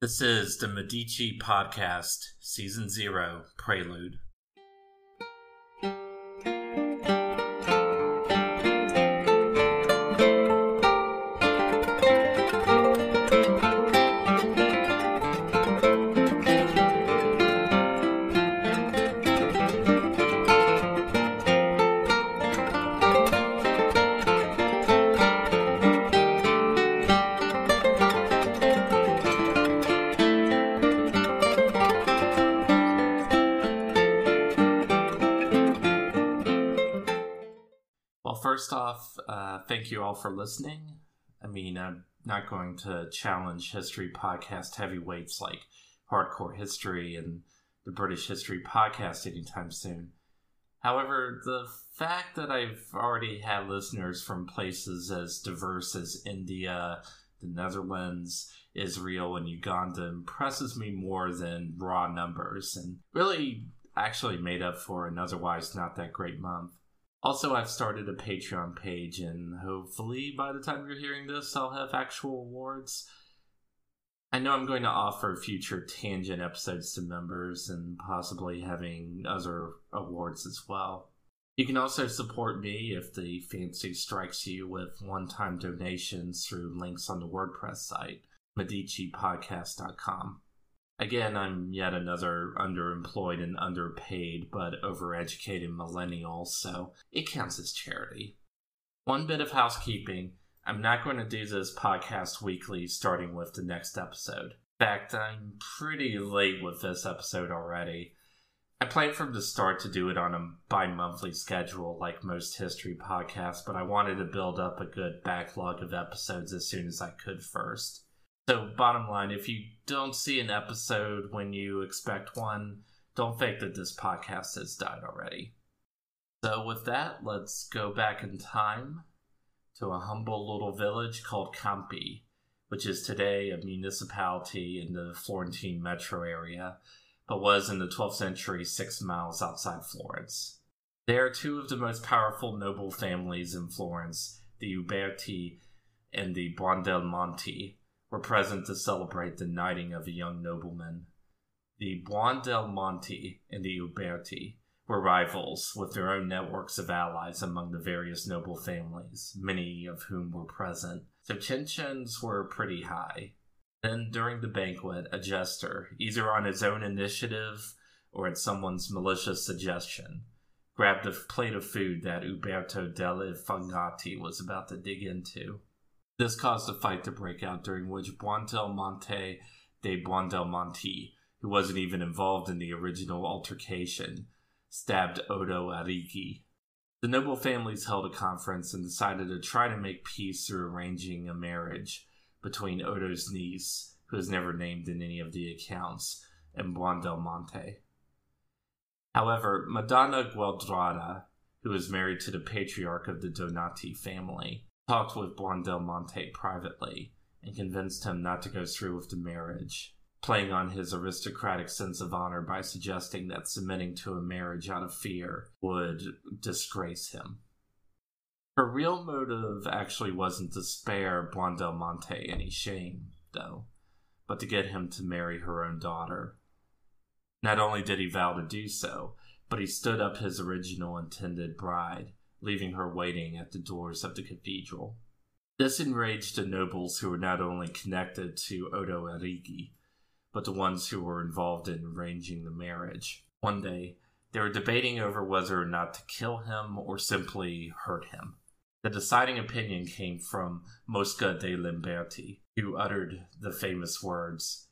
This is the Medici Podcast, Season Zero Prelude. All for listening. I mean, I'm not going to challenge history podcast heavyweights like Hardcore History and the British History Podcast anytime soon. However, the fact that I've already had listeners from places as diverse as India, the Netherlands, Israel, and Uganda impresses me more than raw numbers and really actually made up for an otherwise not that great month. Also, I've started a Patreon page, and hopefully by the time you're hearing this, I'll have actual awards. I know I'm going to offer future tangent episodes to members and possibly having other awards as well. You can also support me if the fancy strikes you with one time donations through links on the WordPress site, MediciPodcast.com. Again, I'm yet another underemployed and underpaid but overeducated millennial, so it counts as charity. One bit of housekeeping I'm not going to do this podcast weekly starting with the next episode. In fact, I'm pretty late with this episode already. I planned from the start to do it on a bi monthly schedule like most history podcasts, but I wanted to build up a good backlog of episodes as soon as I could first. So, bottom line, if you don't see an episode when you expect one, don't think that this podcast has died already. So, with that, let's go back in time to a humble little village called Campi, which is today a municipality in the Florentine metro area, but was in the 12th century six miles outside Florence. There are two of the most powerful noble families in Florence, the Uberti and the Buondelmonti, were present to celebrate the knighting of a young nobleman. The Buondelmonti and the Uberti were rivals with their own networks of allies among the various noble families, many of whom were present, so tensions were pretty high. Then, during the banquet, a jester, either on his own initiative or at someone's malicious suggestion, grabbed a plate of food that Uberto delle Fangati was about to dig into. This caused a fight to break out during which Buondelmonte de Buondelmonti, who wasn't even involved in the original altercation, stabbed Odo Arrighi. The noble families held a conference and decided to try to make peace through arranging a marriage between Odo's niece, who is never named in any of the accounts, and Buondelmonte. However, Madonna Gualdrada, who was married to the patriarch of the Donati family, talked with Buondelmonte privately and convinced him not to go through with the marriage, playing on his aristocratic sense of honor by suggesting that submitting to a marriage out of fear would disgrace him. Her real motive actually wasn't to spare Buondelmonte any shame, though, but to get him to marry her own daughter. Not only did he vow to do so, but he stood up his original intended bride, leaving her waiting at the doors of the cathedral. This enraged the nobles who were not only connected to Odo Arrighi, but the ones who were involved in arranging the marriage. One day, they were debating over whether or not to kill him or simply hurt him. The deciding opinion came from Mosca dei Lamberti, who uttered the famous words,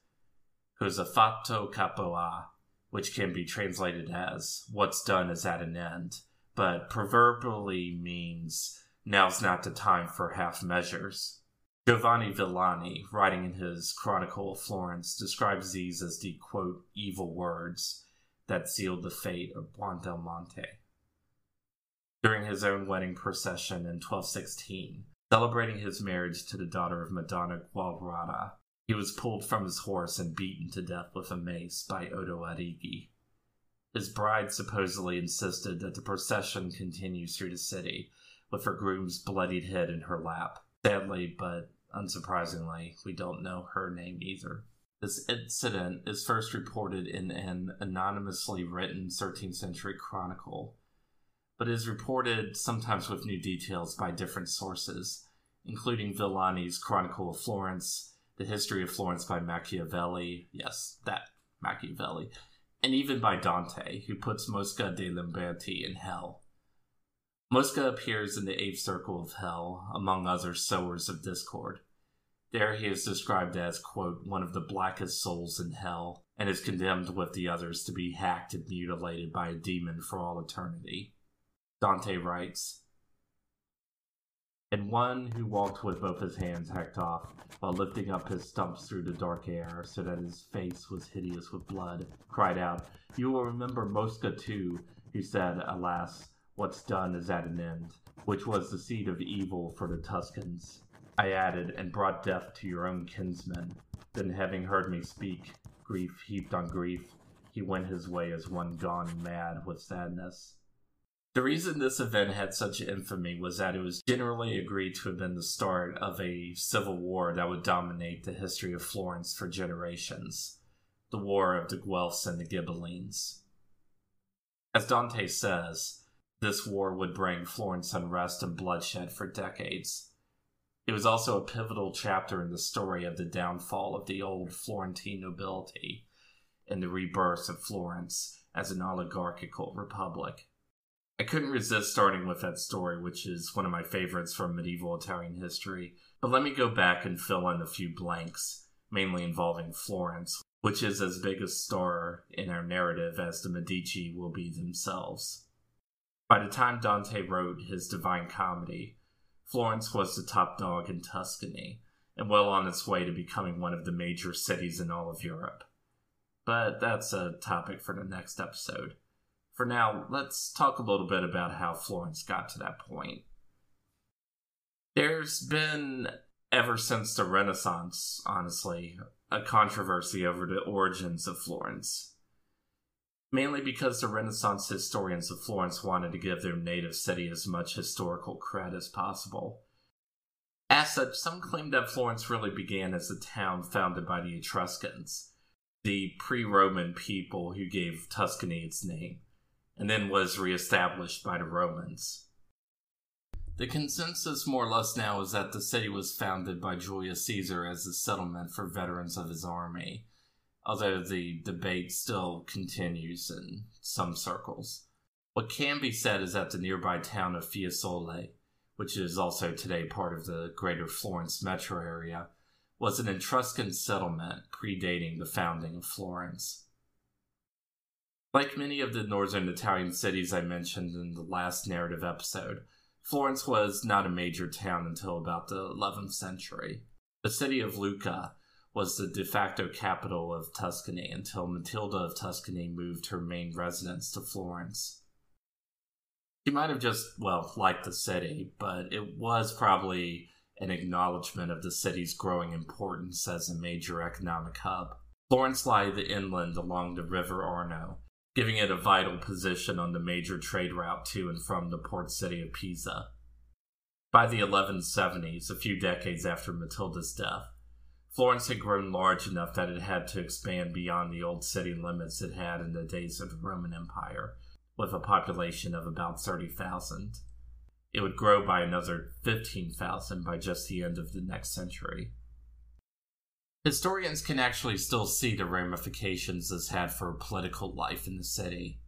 Cosa fatto capo ha, which can be translated as, What's done is at an end, but proverbially means, Now's not the time for half measures. Giovanni Villani, writing in his Chronicle of Florence, describes these as the quote, evil words that sealed the fate of Buondelmonte. During his own wedding procession in 1216, celebrating his marriage to the daughter of Madonna Gualdrada, he was pulled from his horse and beaten to death with a mace by Odo Arrighi. His bride supposedly insisted that the procession continue through the city, with her groom's bloodied head in her lap. Sadly, but unsurprisingly, we don't know her name either. This incident is first reported in an anonymously written 13th century chronicle, but is reported sometimes with new details by different sources, including Villani's Chronicle of Florence, The History of Florence by Machiavelli, yes, that Machiavelli, and even by Dante, who puts Mosca dei Lamberti in hell. Mosca appears in the eighth circle of hell, among other sowers of discord. There he is described as, quote, one of the blackest souls in hell, and is condemned with the others to be hacked and mutilated by a demon for all eternity. Dante writes, and one who walked with both his hands hacked off, while lifting up his stumps through the dark air, so that his face was hideous with blood, cried out, You will remember Mosca too, who said, Alas, what's done is at an end, which was the seed of evil for the Tuscans. I added, and brought death to your own kinsmen. Then, having heard me speak, grief heaped on grief, he went his way as one gone mad with sadness. The reason this event had such infamy was that it was generally agreed to have been the start of a civil war that would dominate the history of Florence for generations the War of the Guelphs and the Ghibellines. As Dante says, this war would bring Florence unrest and bloodshed for decades. It was also a pivotal chapter in the story of the downfall of the old Florentine nobility and the rebirth of Florence as an oligarchical republic. I couldn't resist starting with that story, which is one of my favorites from medieval Italian history. But let me go back and fill in a few blanks, mainly involving Florence, which is as big a star in our narrative as the Medici will be themselves. By the time Dante wrote his Divine Comedy, Florence was the top dog in Tuscany, and well on its way to becoming one of the major cities in all of Europe. But that's a topic for the next episode for now, let's talk a little bit about how Florence got to that point. There's been, ever since the Renaissance, honestly, a controversy over the origins of Florence. Mainly because the Renaissance historians of Florence wanted to give their native city as much historical credit as possible. As such, some claim that Florence really began as a town founded by the Etruscans, the pre Roman people who gave Tuscany its name and then was reestablished by the Romans. The consensus, more or less, now is that the city was founded by Julius Caesar as a settlement for veterans of his army, although the debate still continues in some circles. What can be said is that the nearby town of Fiesole, which is also today part of the greater Florence metro area, was an Etruscan settlement predating the founding of Florence. Like many of the northern Italian cities I mentioned in the last narrative episode, Florence was not a major town until about the 11th century. The city of Lucca was the de facto capital of Tuscany until Matilda of Tuscany moved her main residence to Florence. She might have just, well, liked the city, but it was probably an acknowledgement of the city's growing importance as a major economic hub. Florence lies inland along the River Arno, giving it a vital position on the major trade route to and from the port city of Pisa. By the 1170s, a few decades after Matilda's death, Florence had grown large enough that it had to expand beyond the old city limits it had in the days of the Roman Empire, with a population of about 30,000. It would grow by another 15,000 by just the end of the next century. Historians can actually still see the ramifications this had for political life in the city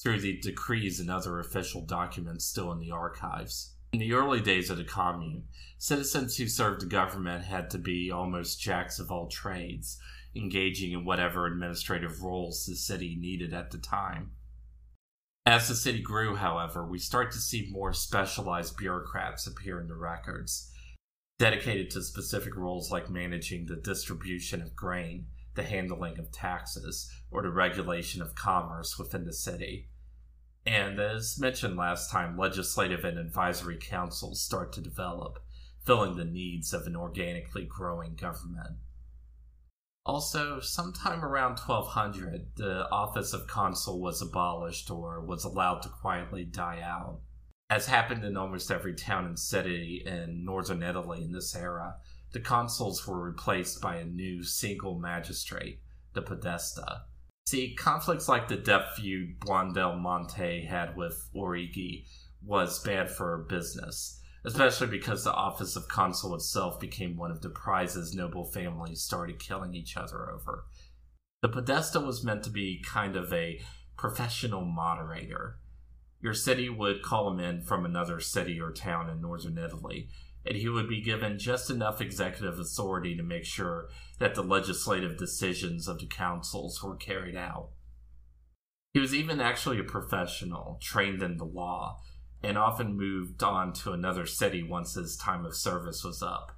through the decrees and other official documents still in the archives. In the early days of the commune, citizens who served the government had to be almost jacks of all trades, engaging in whatever administrative roles the city needed at the time. As the city grew, however, we start to see more specialized bureaucrats appear in the records, dedicated to specific roles like managing the distribution of grain, the handling of taxes, or the regulation of commerce within the city. And as mentioned last time, legislative and advisory councils start to develop, filling the needs of an organically growing government. Also, sometime around 1200, the office of consul was abolished or was allowed to quietly die out. As happened in almost every town and city in northern Italy in this era, the consuls were replaced by a new single magistrate, the podesta. See, conflicts like the death feud Buondelmonte had with Arrighi was bad for business, especially because the office of consul itself became one of the prizes noble families started killing each other over. The podesta was meant to be kind of a professional moderator. Your city would call him in from another city or town in northern Italy, and he would be given just enough executive authority to make sure that the legislative decisions of the councils were carried out. He was even actually a professional, trained in the law, and often moved on to another city once his time of service was up.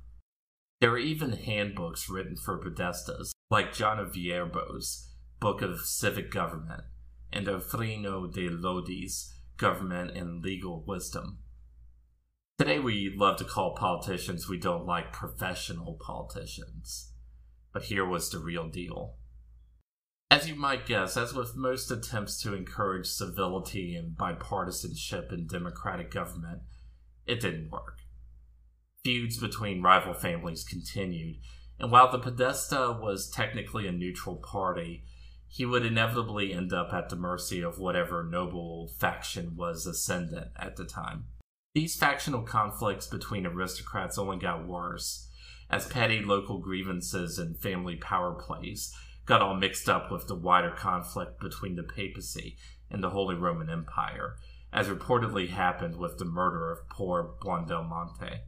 There were even handbooks written for podestas, like John of Viterbo's Book of Civic Government and Orfino de Lodi's Government and Legal Wisdom. Today, we love to call politicians we don't like professional politicians. But here was the real deal. As you might guess, as with most attempts to encourage civility and bipartisanship in democratic government, it didn't work. Feuds between rival families continued, and while the Podesta was technically a neutral party, he would inevitably end up at the mercy of whatever noble faction was ascendant at the time. These factional conflicts between aristocrats only got worse, as petty local grievances and family power plays got all mixed up with the wider conflict between the papacy and the Holy Roman Empire, as reportedly happened with the murder of poor Buondelmonte.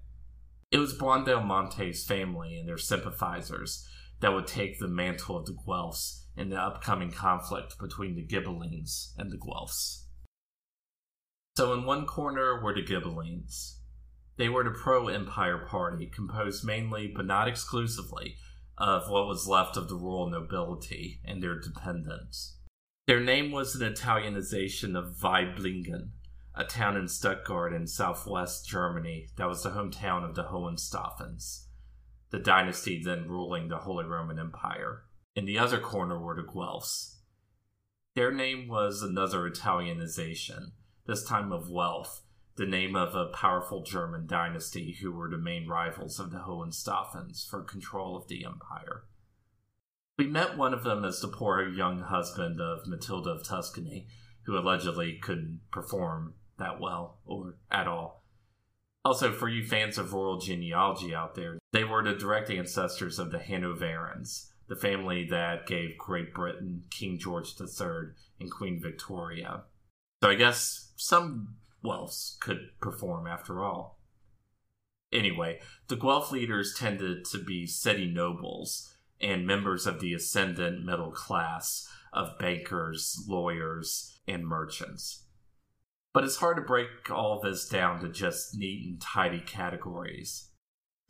It was Buondelmonte's family and their sympathizers that would take the mantle of the Guelphs in the upcoming conflict between the Ghibellines and the Guelphs. So in one corner were the Ghibellines. They were the pro Empire party, composed mainly, but not exclusively, of what was left of the rural nobility and their dependents. Their name was an Italianization of Waiblingen, a town in Stuttgart in southwest Germany that was the hometown of the Hohenstaufens, the dynasty then ruling the Holy Roman Empire. In the other corner were the Guelphs. Their name was another Italianization, this time of Welf, the name of a powerful German dynasty who were the main rivals of the Hohenstaufens for control of the empire. We met one of them as the poor young husband of Matilda of Tuscany, who allegedly couldn't perform that well or at all. Also, for you fans of royal genealogy out there, they were the direct ancestors of the Hanoverians, the family that gave Great Britain King George III and Queen Victoria. So I guess some Guelphs could perform after all. Anyway, the Guelph leaders tended to be city nobles and members of the ascendant middle class of bankers, lawyers, and merchants. But it's hard to break all this down to just neat and tidy categories.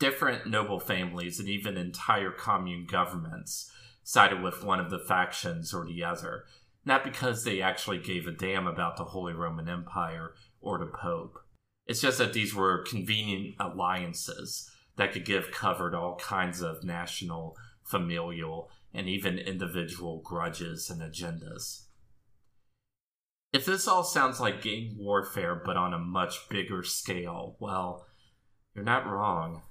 Different noble families and even entire commune governments sided with one of the factions or the other, not because they actually gave a damn about the Holy Roman Empire or the Pope. It's just that these were convenient alliances that could give cover to all kinds of national, familial, and even individual grudges and agendas. If this all sounds like gang warfare but on a much bigger scale, well, you're not wrong.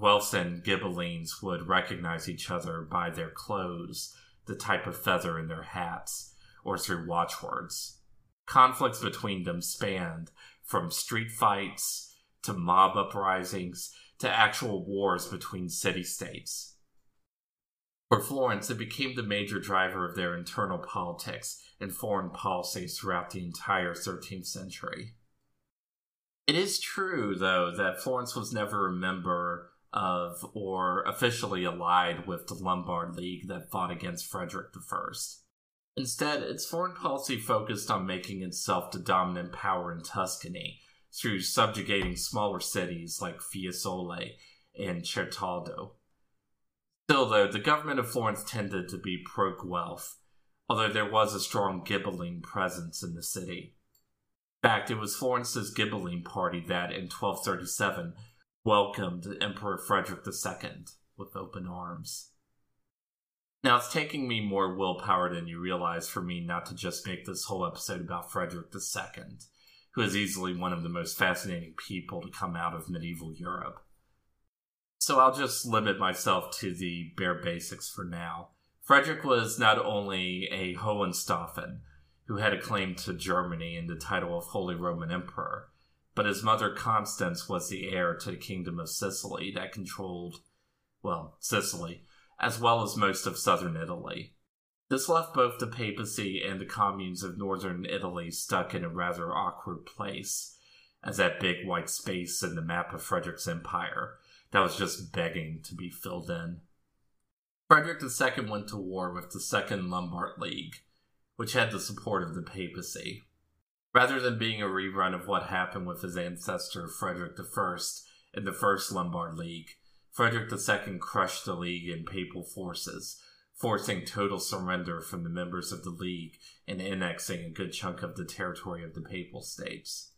And Ghibellines would recognize each other by their clothes, the type of feather in their hats, or through watchwords. Conflicts between them spanned from street fights to mob uprisings to actual wars between city states. For Florence, it became the major driver of their internal politics and foreign policies throughout the entire 13th century. It is true, though, that Florence was never a member of or officially allied with the Lombard League that fought against Frederick I. Instead, its foreign policy focused on making itself the dominant power in Tuscany through subjugating smaller cities like Fiesole and Certaldo. Still, though, the government of Florence tended to be pro Guelph, although there was a strong Ghibelline presence in the city. In fact, it was Florence's Ghibelline party that, in 1237, welcomed Emperor Frederick II with open arms. Now, it's taking me more willpower than you realize for me not to just make this whole episode about Frederick II, who is easily one of the most fascinating people to come out of medieval Europe. So I'll just limit myself to the bare basics for now. Frederick was not only a Hohenstaufen, who had a claim to Germany and the title of Holy Roman Emperor, but his mother Constance was the heir to the Kingdom of Sicily that controlled, well, Sicily, as well as most of southern Italy. This left both the papacy and the communes of northern Italy stuck in a rather awkward place, as that big white space in the map of Frederick's empire that was just begging to be filled in. Frederick II went to war with the Second Lombard League, which had the support of the papacy. Rather than being a rerun of what happened with his ancestor Frederick I in the First Lombard League, Frederick II crushed the League and papal forces, forcing total surrender from the members of the League and annexing a good chunk of the territory of the Papal States.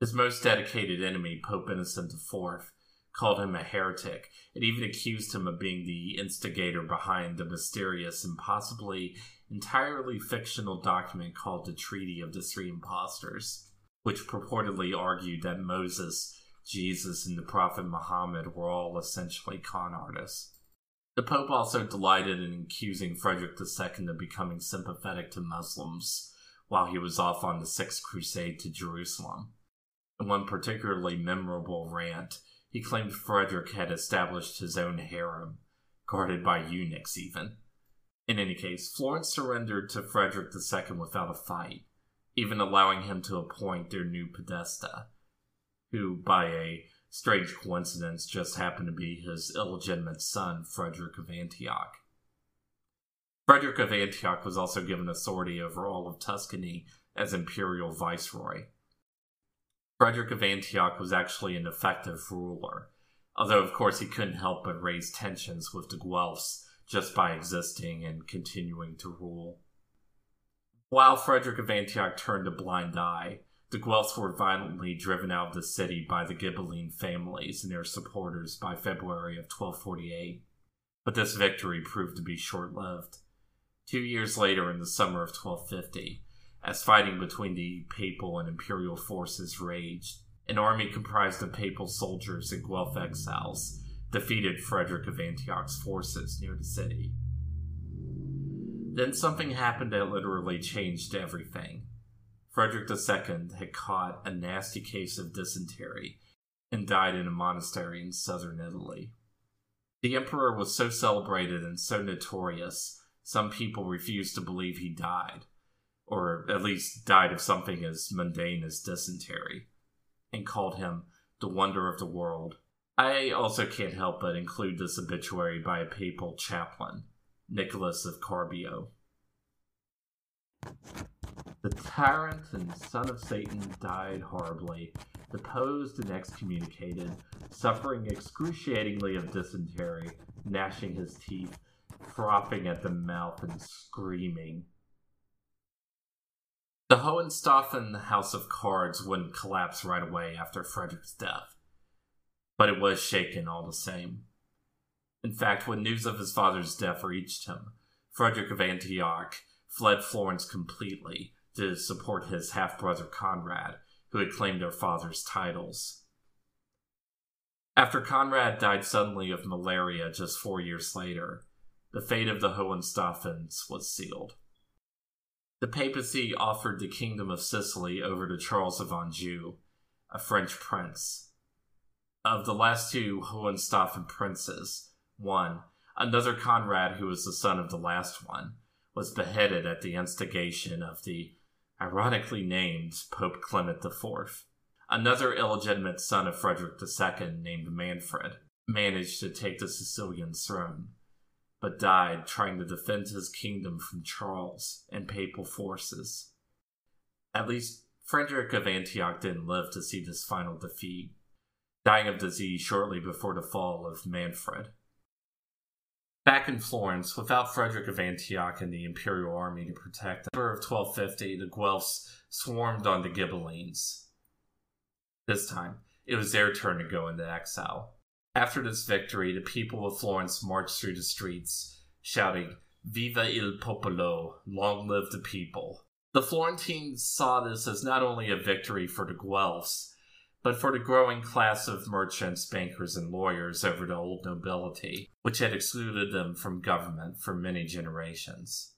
His most dedicated enemy, Pope Innocent IV, called him a heretic and even accused him of being the instigator behind the mysterious and possibly entirely fictional document called the Treaty of the Three Impostors, which purportedly argued that Moses, Jesus, and the Prophet Muhammad were all essentially con artists. The Pope also delighted in accusing Frederick II of becoming sympathetic to Muslims while he was off on the Sixth Crusade to Jerusalem. In one particularly memorable rant, he claimed Frederick had established his own harem, guarded by eunuchs even. In any case, Florence surrendered to Frederick II without a fight, even allowing him to appoint their new podesta, who, by a strange coincidence, just happened to be his illegitimate son, Frederick of Antioch. Frederick of Antioch was also given authority over all of Tuscany as imperial viceroy. Frederick of Antioch was actually an effective ruler, although, of course, he couldn't help but raise tensions with the Guelphs just by existing and continuing to rule. While Frederick of Antioch turned a blind eye, the Guelphs were violently driven out of the city by the Ghibelline families and their supporters by February of 1248. But this victory proved to be short lived. Two years later, in the summer of 1250, as fighting between the papal and imperial forces raged, an army comprised of papal soldiers and Guelph exiles defeated Frederick of Antioch's forces near the city. Then something happened that literally changed everything. Frederick II had caught a nasty case of dysentery and died in a monastery in southern Italy. The emperor was so celebrated and so notorious, some people refused to believe he died, or at least died of something as mundane as dysentery, and called him the wonder of the world I also can't help but include this obituary by a papal chaplain, Nicholas of Curbio. The tyrant and son of Satan died horribly, deposed and excommunicated, suffering excruciatingly of dysentery, gnashing his teeth, frothing at the mouth, and screaming. The Hohenstaufen House of Cards wouldn't collapse right away after Frederick's death but it was shaken all the same. In fact, when news of his father's death reached him, Frederick of Antioch fled Florence completely to support his half brother Conrad, who had claimed their father's titles. After Conrad died suddenly of malaria just four years later, the fate of the Hohenstaufens was sealed. The papacy offered the kingdom of Sicily over to Charles of Anjou, a French prince, of the last two Hohenstaufen princes, one, another Conrad, who was the son of the last one, was beheaded at the instigation of the ironically named Pope Clement IV. Another illegitimate son of Frederick II, named Manfred, managed to take the Sicilian throne, but died trying to defend his kingdom from Charles and papal forces. At least Frederick of Antioch didn't live to see this final defeat dying of disease shortly before the fall of Manfred. Back in Florence, without Frederick of Antioch and the imperial army to protect in of 1250, the Guelphs swarmed on the Ghibellines. This time, it was their turn to go into exile. After this victory, the people of Florence marched through the streets, shouting, Viva il popolo! Long live the people! The Florentines saw this as not only a victory for the Guelphs, but for the growing class of merchants, bankers, and lawyers over the old nobility, which had excluded them from government for many generations.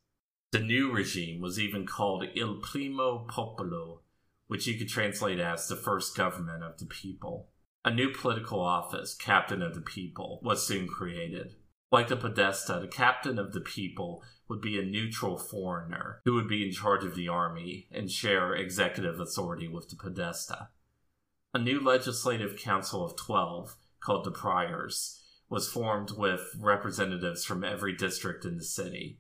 The new regime was even called Il Primo Popolo, which you could translate as the first government of the people. A new political office, Captain of the People, was soon created. Like the Podesta, the Captain of the People would be a neutral foreigner who would be in charge of the army and share executive authority with the Podesta. A new legislative council of 12, called the Priors, was formed with representatives from every district in the city.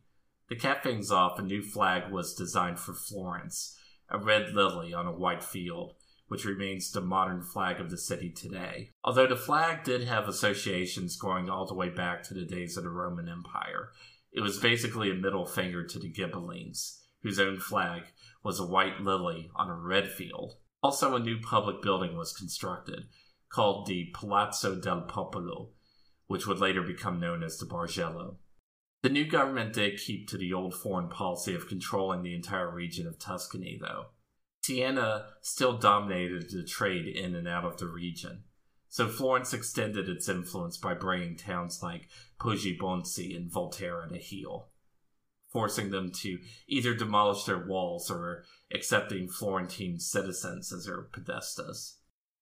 To cap things off, a new flag was designed for Florence, a red lily on a white field, which remains the modern flag of the city today. Although the flag did have associations going all the way back to the days of the Roman Empire, it was basically a middle finger to the Ghibellines, whose own flag was a white lily on a red field. Also, a new public building was constructed, called the Palazzo del Popolo, which would later become known as the Bargello. The new government did keep to the old foreign policy of controlling the entire region of Tuscany, though. Siena still dominated the trade in and out of the region, so Florence extended its influence by bringing towns like Poggibonsi and Volterra to heel forcing them to either demolish their walls or accepting Florentine citizens as their podestas.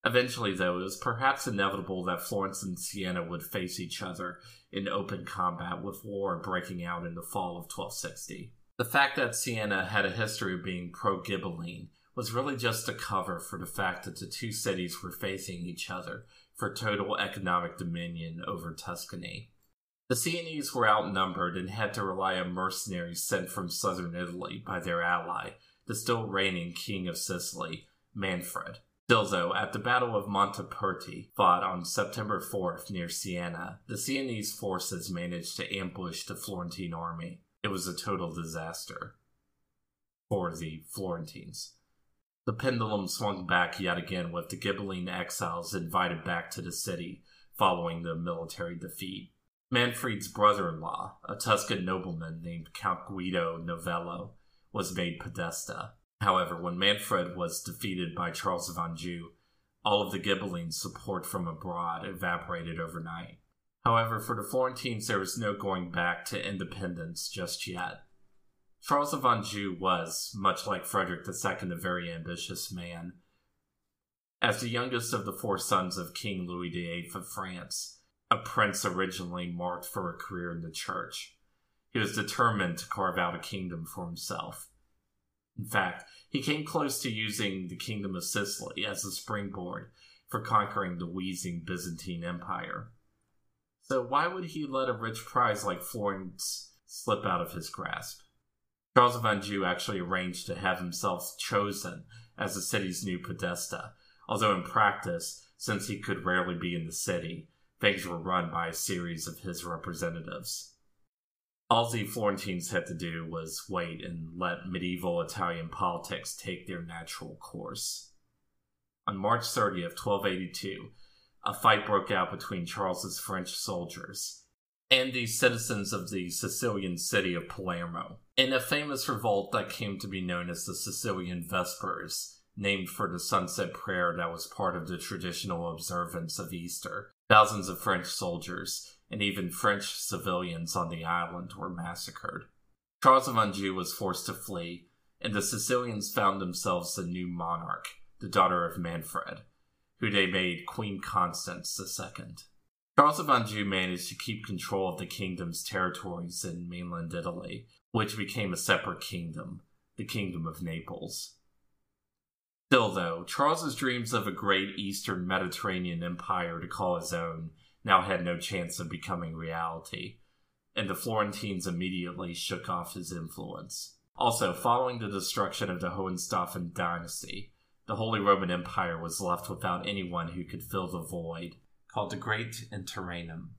Eventually, though, it was perhaps inevitable that Florence and Siena would face each other in open combat, with war breaking out in the fall of 1260. The fact that Siena had a history of being pro Ghibelline was really just a cover for the fact that the two cities were facing each other for total economic dominion over Tuscany. The Sienese were outnumbered and had to rely on mercenaries sent from southern Italy by their ally, the still reigning King of Sicily, Manfred. Though, at the Battle of Montaperti, fought on September 4th near Siena, the Sienese forces managed to ambush the Florentine army. It was a total disaster for the Florentines. The pendulum swung back yet again with the Ghibelline exiles invited back to the city following the military defeat. Manfred's brother in law, a Tuscan nobleman named Count Guido Novello, was made podesta. However, when Manfred was defeated by Charles of Anjou, all of the Ghibelline support from abroad evaporated overnight. However, for the Florentines, there was no going back to independence just yet. Charles of Anjou was, much like Frederick II, a very ambitious man. As the youngest of the four sons of King Louis VIII of France, a prince originally marked for a career in the church. He was determined to carve out a kingdom for himself. In fact, he came close to using the kingdom of Sicily as a springboard for conquering the wheezing Byzantine Empire. So, why would he let a rich prize like Florence slip out of his grasp? Charles of Anjou actually arranged to have himself chosen as the city's new podesta, although in practice, since he could rarely be in the city, things were run by a series of his representatives. All the Florentines had to do was wait and let medieval Italian politics take their natural course. On March 30th, 1282, a fight broke out between Charles's French soldiers and the citizens of the Sicilian city of Palermo in a famous revolt that came to be known as the Sicilian Vespers, named for the sunset prayer that was part of the traditional observance of Easter. Thousands of French soldiers and even French civilians on the island were massacred. Charles of Anjou was forced to flee, and the Sicilians found themselves a new monarch, the daughter of Manfred, who they made Queen Constance II. Charles of Anjou managed to keep control of the kingdom's territories in mainland Italy, which became a separate kingdom, the Kingdom of Naples. Still, though, Charles's dreams of a great eastern Mediterranean empire to call his own now had no chance of becoming reality, and the Florentines immediately shook off his influence. Also, following the destruction of the Hohenstaufen dynasty, the Holy Roman Empire was left without anyone who could fill the void, called the Great Interregnum.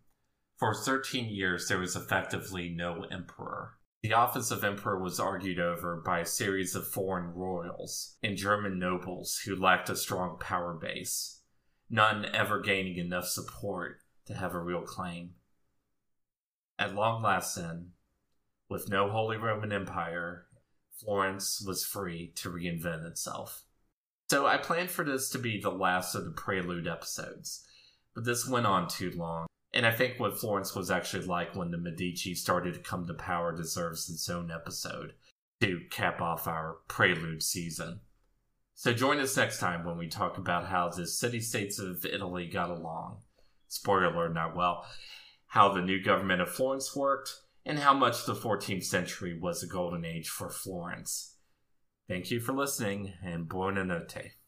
For 13 years, there was effectively no emperor. The office of emperor was argued over by a series of foreign royals and German nobles who lacked a strong power base, none ever gaining enough support to have a real claim. At long last, then, with no Holy Roman Empire, Florence was free to reinvent itself. So I planned for this to be the last of the Prelude episodes, but this went on too long. And I think what Florence was actually like when the Medici started to come to power deserves its own episode to cap off our Prelude season. So join us next time when we talk about how the city states of Italy got along. Spoiler not well. How the new government of Florence worked, and how much the 14th century was a golden age for Florence. Thank you for listening, and buona notte.